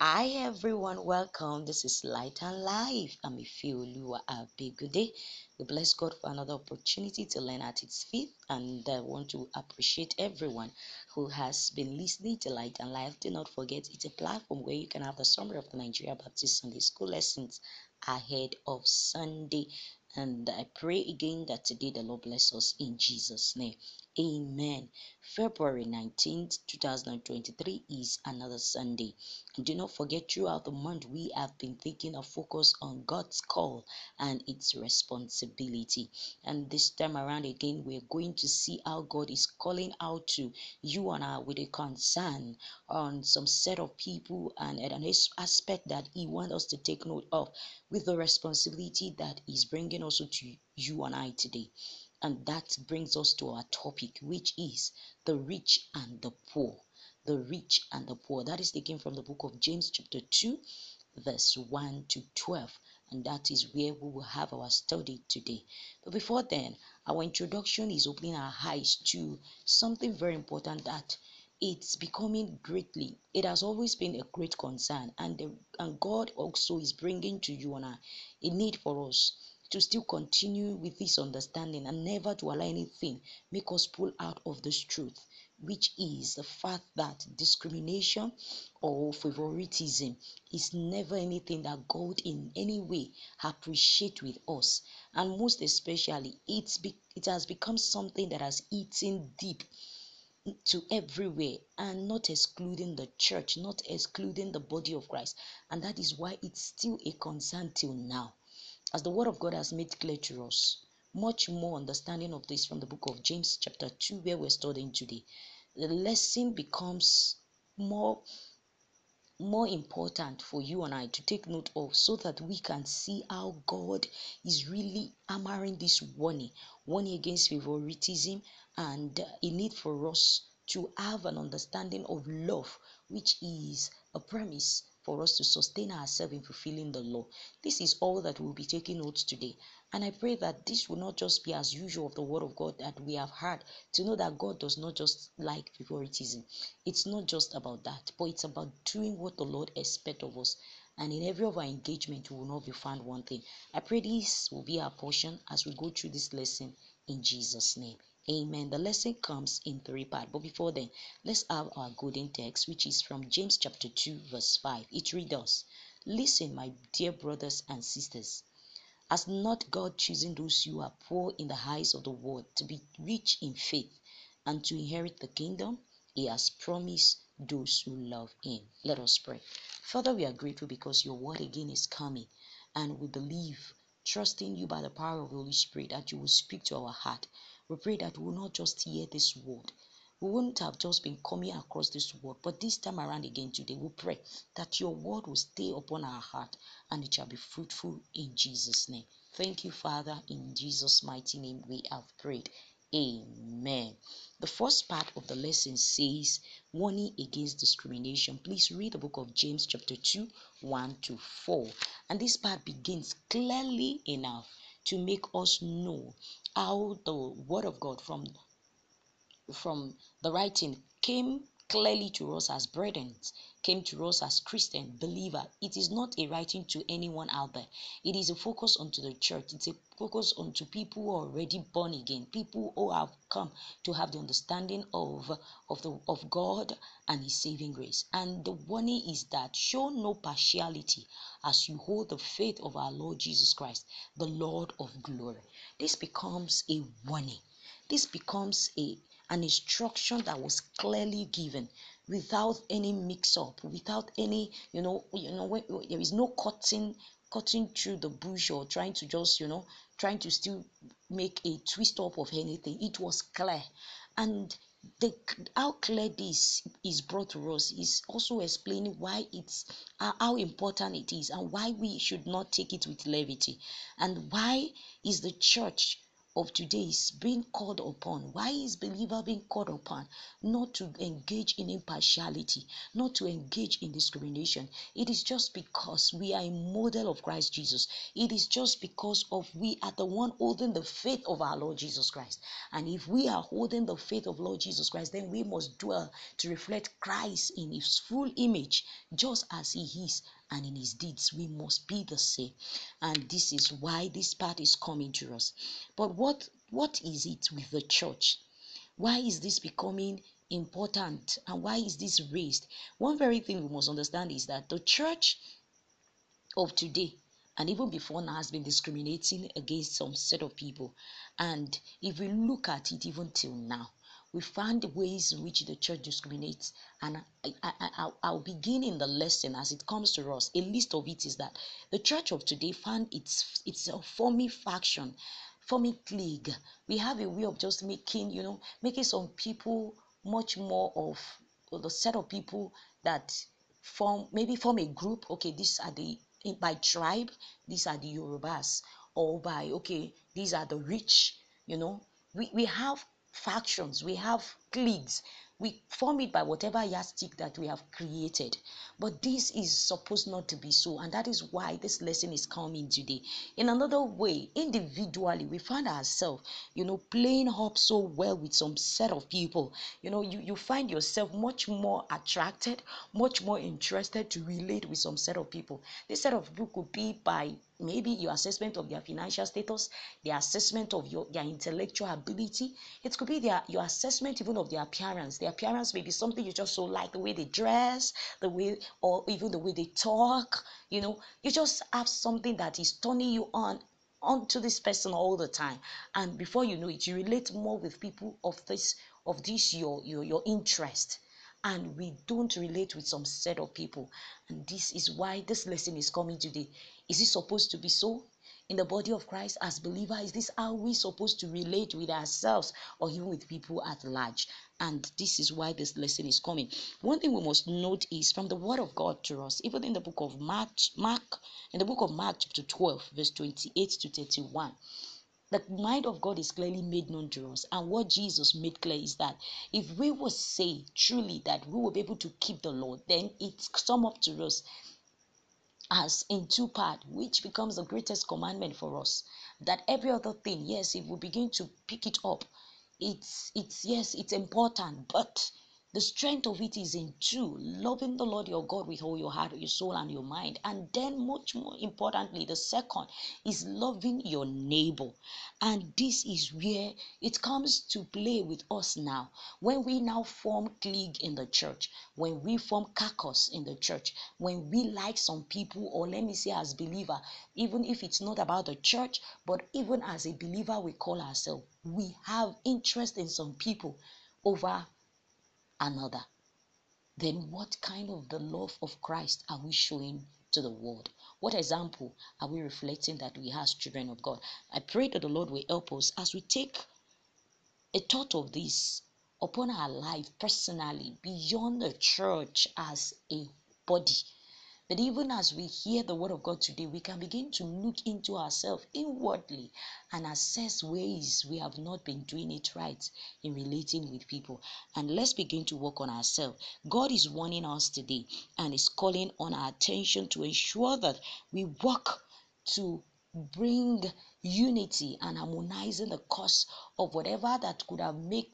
Hi everyone, welcome. This is Light and Life. I'm Ifeoluwa Abigude. We bless God for another opportunity to learn at its feet and I want to appreciate everyone who has been listening to Light and Life. Do not forget it's a platform where you can have the summary of the Nigeria Baptist Sunday School lessons ahead of Sunday. And I pray again that today the Lord bless us in Jesus' name. Amen. February 19th, 2023 is another Sunday. And do not forget, throughout the month, we have been thinking of focus on God's call and its responsibility. And this time around again, we're going to see how God is calling out to you and I with a concern on some set of people and an aspect that He wants us to take note of with the responsibility that He's bringing also to you and I today. And that brings us to our topic, which is the rich and the poor. The rich and the poor. That is taken from the book of James, chapter 2, verse 1 to 12. And that is where we will have our study today. But before then, our introduction is opening our eyes to something very important that it's becoming greatly it has always been a great concern and the, and god also is bringing to you and I a need for us to still continue with this understanding and never to allow anything make us pull out of this truth, which is the fact that discrimination or favoritism is never anything that God in any way appreciate with us. And most especially, it's be, it has become something that has eaten deep to everywhere and not excluding the church, not excluding the body of Christ. And that is why it's still a concern till now as the word of God has made clear to us. Much more understanding of this from the book of James, chapter 2, where we're studying today. The lesson becomes more more important for you and I to take note of so that we can see how God is really hammering this warning, warning against favoritism and a need for us to have an understanding of love, which is a premise for us to sustain ourselves in fulfilling the law. This is all that we'll be taking notes today. And I pray that this will not just be as usual of the word of God that we have heard to know that God does not just like favoritism. It's not just about that, but it's about doing what the Lord expects of us. And in every of our engagement, we will not be found one thing. I pray this will be our portion as we go through this lesson in Jesus' name. Amen. The lesson comes in three parts. But before then, let's have our golden text, which is from James chapter 2, verse 5. It reads us Listen, my dear brothers and sisters. Has not God chosen those who are poor in the eyes of the world to be rich in faith and to inherit the kingdom He has promised those who love Him? Let us pray. Father, we are grateful because your word again is coming, and we believe, trusting you by the power of the Holy Spirit, that you will speak to our heart. We pray that we will not just hear this word, we wouldn't have just been coming across this word, but this time around again today, we pray that your word will stay upon our heart and it shall be fruitful in Jesus' name. Thank you, Father. In Jesus' mighty name, we have prayed. Amen. The first part of the lesson says warning against discrimination. Please read the book of James, chapter 2, 1 to 4. And this part begins clearly enough to make us know how the word of God from from the writing came clearly to us as brethren, came to us as Christian believer. It is not a writing to anyone out there. It is a focus onto the church. It's a focus onto people who are already born again, people who have come to have the understanding of of the of God and His saving grace. And the warning is that show no partiality as you hold the faith of our Lord Jesus Christ, the Lord of glory. This becomes a warning. This becomes a an instruction that was clearly given without any mix up without any you know you know when, there is no cutting cutting through the bush or trying to just you know trying to still make a twist up of anything. It was clear. And the how clear this is brought to us is also explaining why it's uh, how important it is and why we should not take it with levity. And why is the church of today is being called upon. Why is believer being called upon? Not to engage in impartiality, not to engage in discrimination. It is just because we are a model of Christ Jesus. It is just because of we are the one holding the faith of our Lord Jesus Christ. And if we are holding the faith of Lord Jesus Christ, then we must dwell to reflect Christ in his full image, just as he is and in his deeds we must be the same. And this is why this part is coming to us. But what what is it with the church? Why is this becoming important? And why is this raised? One very thing we must understand is that the church of today and even before now has been discriminating against some set of people. And if we look at it even till now we find ways in which the church discriminates and I, I, I, will begin in the lesson as it comes to us. A list of it is that the church of today found its itself forming faction forming clique. We have a way of just making you know making some people much more of the set of people that form maybe form a group. Okay these are the by tribe these are the yorubas. Or by okay these are the rich you know. We, we have factions, we have cliques. We form it by whatever yardstick that we have created. But this is supposed not to be so, and that is why this lesson is coming today. In another way, individually, we find ourselves, you know, playing up so well with some set of people. You know, you, you find yourself much more attracted, much more interested to relate with some set of people. This set of people could be by maybe your assessment of their financial status, their assessment of your their intellectual ability. It could be their your assessment even of their appearance. Their appearance may be something you just so like the way they dress, the way or even the way they talk. You know, you just have something that is turning you on onto this person all the time. And before you know it you relate more with people of this of this your your your interest. And we don't relate with some set of people. And this is why this lesson is coming today. Is it supposed to be so in the body of christ as believer? Is this how we supposed to relate with ourselves or even with people at large? And this is why this lesson is coming. One thing we must note is from the word of god to us even in the book of mark mark in the book of mark chapter 12 verse 28 to 31 the mind of God is clearly made known to us. And what Jesus made clear is that if we will say truly that we will be able to keep the law, then it's come up to us as in two part, which becomes the greatest commandment for us. That every other thing, yes, if we begin to pick it up, it's it's yes, it's important, but the strength of it is in two loving the Lord your God with all your heart, your soul, and your mind. And then, much more importantly, the second is loving your neighbor. And this is where it comes to play with us now. When we now form clique in the church, when we form caucus in the church, when we like some people, or let me say, as believer, even if it's not about the church, but even as a believer, we call ourselves, we have interest in some people over another, then what kind of the love of Christ are we showing to the world? What example are we reflecting that we as children of God? I pray that the Lord will help us as we take a thought of this upon our life personally, beyond the church as a body that even as we hear the word of God today, we can begin to look into ourselves inwardly and assess ways we have not been doing it right in relating with people. And let's begin to work on ourselves. God is warning us today and is calling on our attention to ensure that we work to bring unity and harmonizing the cause of whatever that could have made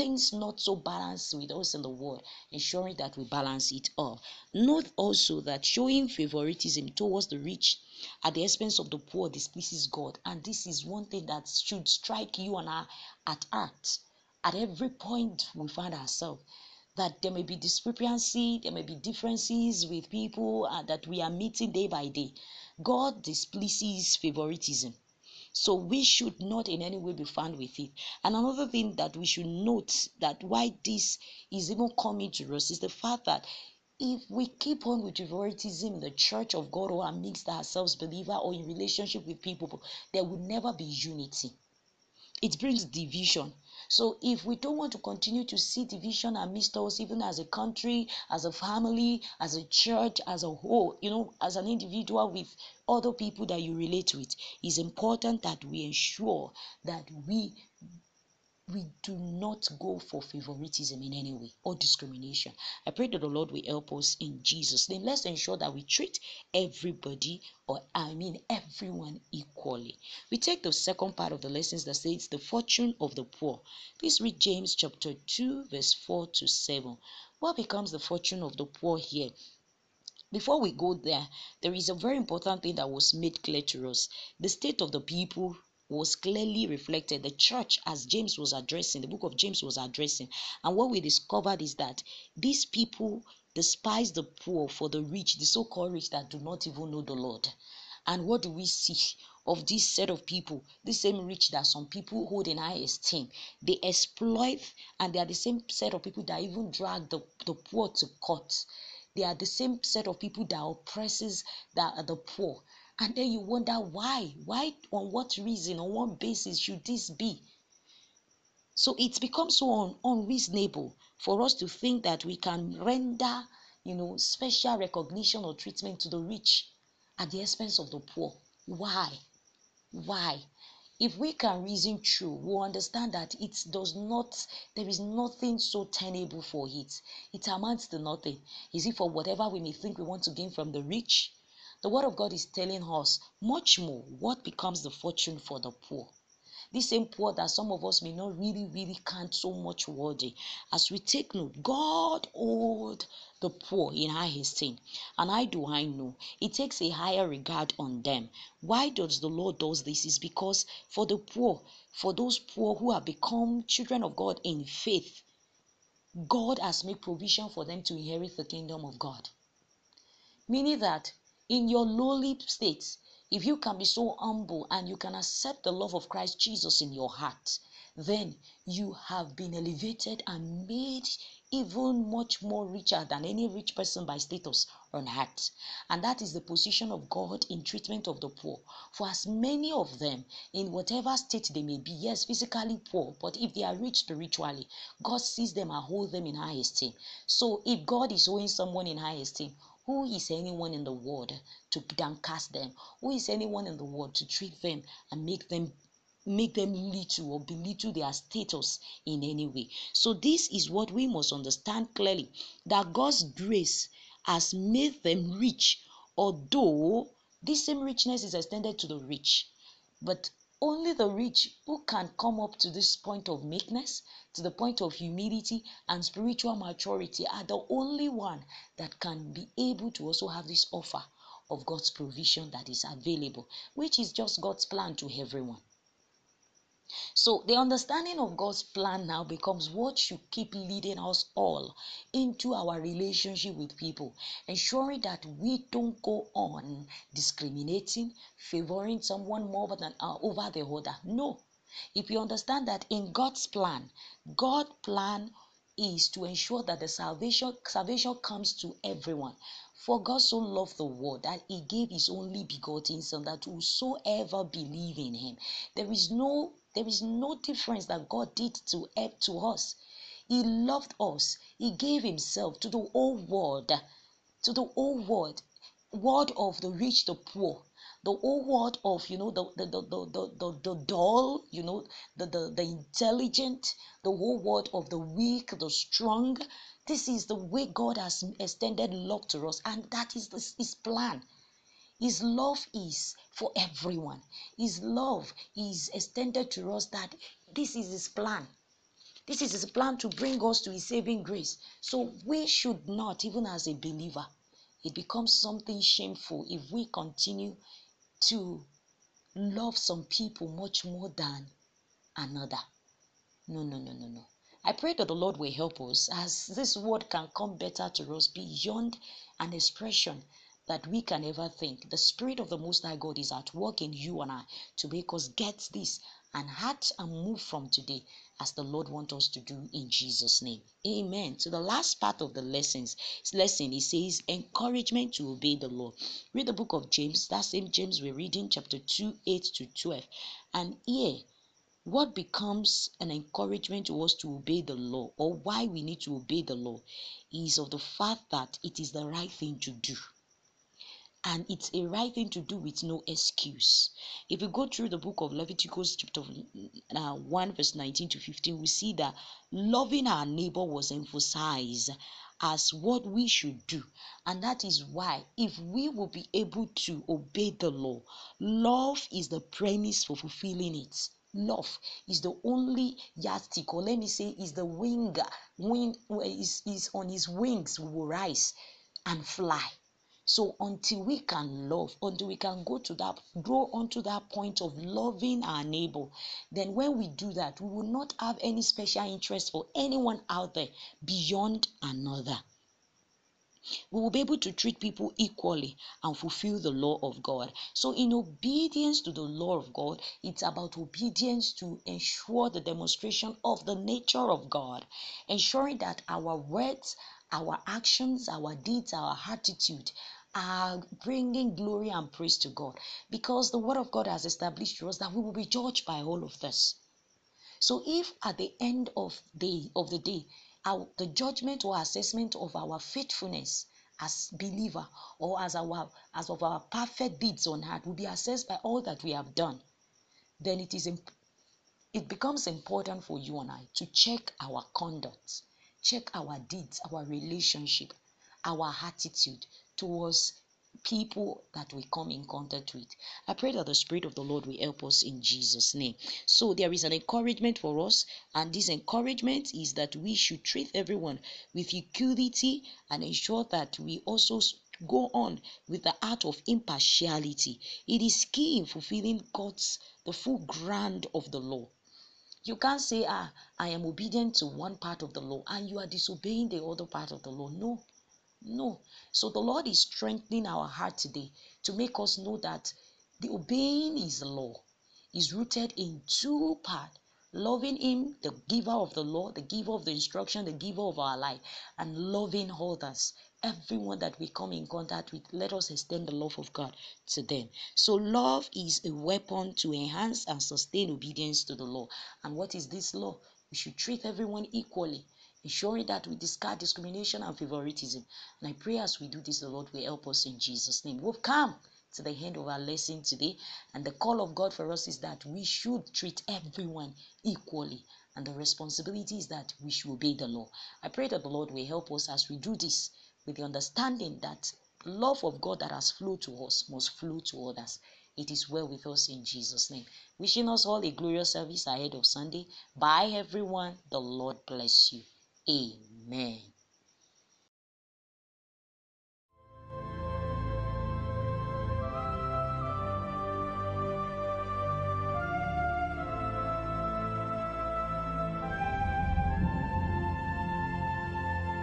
things not so balanced with us in the world, ensuring that we balance it all. Note also that showing favoritism towards the rich at the expense of the poor displeases God, and this is one thing that should strike you and I at heart at every point we find ourselves. That there may be discrepancy, there may be differences with people uh, that we are meeting day by day. God displeases favoritism. So we should not in any way be found with it. And another thing that we should note that why this is even coming to us is the fact that if we keep on with favoritism in the church of God or amidst ourselves believer or in relationship with people, there will never be unity. It brings division. So if we don't want to continue to see division amidst us even as a country as a family as a church as a whole you know as an individual with other people that you relate with it's important that we ensure that we we do not go for favoritism in any way or discrimination. I pray that the Lord will help us in Jesus' name. Let's ensure that we treat everybody, or I mean everyone, equally. We take the second part of the lessons that says the fortune of the poor. Please read James chapter 2, verse 4 to 7. What becomes the fortune of the poor here? Before we go there, there is a very important thing that was made clear to us. The state of the people was clearly reflected. The church, as James was addressing, the book of James was addressing. And what we discovered is that these people despise the poor for the rich, the so called rich that do not even know the Lord. And what do we see of this set of people? The same rich that some people hold in high esteem. They exploit, and they are the same set of people that even drag the, the poor to court. They are the same set of people that oppresses the, the poor and then you wonder why why on what reason on what basis should this be? So it becomes so un- unreasonable for us to think that we can render you know special recognition or treatment to the rich at the expense of the poor. Why? Why? If we can reason through we we'll understand that it does not there is nothing so tenable for it. It amounts to nothing. Is it for whatever we may think we want to gain from the rich the word of God is telling us much more what becomes the fortune for the poor. This same poor that some of us may not really, really count so much worthy. As we take note, God owed the poor in high esteem. And I do I know it takes a higher regard on them. Why does the Lord does this? Is because for the poor, for those poor who have become children of God in faith, God has made provision for them to inherit the kingdom of God. Meaning that in your lowly state, if you can be so humble and you can accept the love of Christ Jesus in your heart, then you have been elevated and made even much more richer than any rich person by status on earth. And that is the position of God in treatment of the poor. For as many of them, in whatever state they may be, yes, physically poor, but if they are rich spiritually, God sees them and holds them in high esteem. So if God is owing someone in high esteem, who is anyone in the world to downcast them? Who is anyone in the world to treat them and make them make them little or belittle their status in any way? So this is what we must understand clearly that God's grace has made them rich, although this same richness is extended to the rich. But only the rich who can come up to this point of meekness, to the point of humility and spiritual maturity, are the only one that can be able to also have this offer of God's provision that is available, which is just God's plan to everyone. So the understanding of God's plan now becomes what should keep leading us all into our relationship with people, ensuring that we don't go on discriminating, favoring someone more than uh, over the other. No. If you understand that in God's plan, God's plan is to ensure that the salvation salvation comes to everyone. For God so loved the world that he gave his only begotten son that whosoever believe in him. There is no there is no difference that God did to help to us. He loved us. He gave himself to the whole world, to the whole world, world of the rich, the poor, the whole world of you know the the the the the, the, dull, you know, the, the the intelligent, the whole world of the weak, the strong. This is the way God has extended love to us, and that is his plan. His love is for everyone. His love is extended to us that this is His plan. This is His plan to bring us to His saving grace. So we should not, even as a believer, it becomes something shameful if we continue to love some people much more than another. No, no, no, no, no. I pray that the Lord will help us as this word can come better to us beyond an expression that we can ever think. The Spirit of the Most High God is at work in you and I to make us get this and act and move from today as the Lord wants us to do in Jesus' name. Amen. So the last part of the lessons lesson it says encouragement to obey the law. Read the book of James, that same James we're reading, chapter 2, 8 to 12. And here what becomes an encouragement to us to obey the law or why we need to obey the law is of the fact that it is the right thing to do and it's a right thing to do with no excuse. If we go through the book of Leviticus, chapter uh, 1, verse 19 to 15, we see that loving our neighbor was emphasized as what we should do. And that is why, if we will be able to obey the law, love is the premise for fulfilling it. Love is the only yardstick, or let me say, is the wing, wing is, is on his wings, we will rise and fly. So until we can love, until we can go to that, grow onto that point of loving our neighbor, then when we do that, we will not have any special interest for anyone out there beyond another. We will be able to treat people equally and fulfill the law of God. So, in obedience to the law of God, it's about obedience to ensure the demonstration of the nature of God, ensuring that our words, our actions, our deeds, our attitude are bringing glory and praise to God because the word of God has established to us that we will be judged by all of this. So if at the end of the of the day our, the judgment or assessment of our faithfulness as believer or as our as of our perfect deeds on earth will be assessed by all that we have done, then it is it becomes important for you and I to check our conduct, check our deeds, our relationship, our attitude towards people that we come in contact with. I pray that the Spirit of the Lord will help us in Jesus' name. So, there is an encouragement for us, and this encouragement is that we should treat everyone with equality and ensure that we also go on with the art of impartiality. It is key in fulfilling God's the full grant of the law. You can't say, Ah, I am obedient to one part of the law and you are disobeying the other part of the law. No, no. So the Lord is strengthening our heart today to make us know that the obeying His law is rooted in two parts loving Him, the giver of the law, the giver of the instruction, the giver of our life, and loving others. Everyone that we come in contact with, let us extend the love of God to them. So, love is a weapon to enhance and sustain obedience to the law. And what is this law? We should treat everyone equally ensuring that we discard discrimination and favoritism. And I pray as we do this, the Lord will help us in Jesus' name. We've come to the end of our lesson today, and the call of God for us is that we should treat everyone equally. And the responsibility is that we should obey the law. I pray that the Lord will help us as we do this with the understanding that love of God that has flowed to us must flow to others. It is well with us in Jesus' name. Wishing us all a glorious service ahead of Sunday. Bye, everyone. The Lord bless you. Amen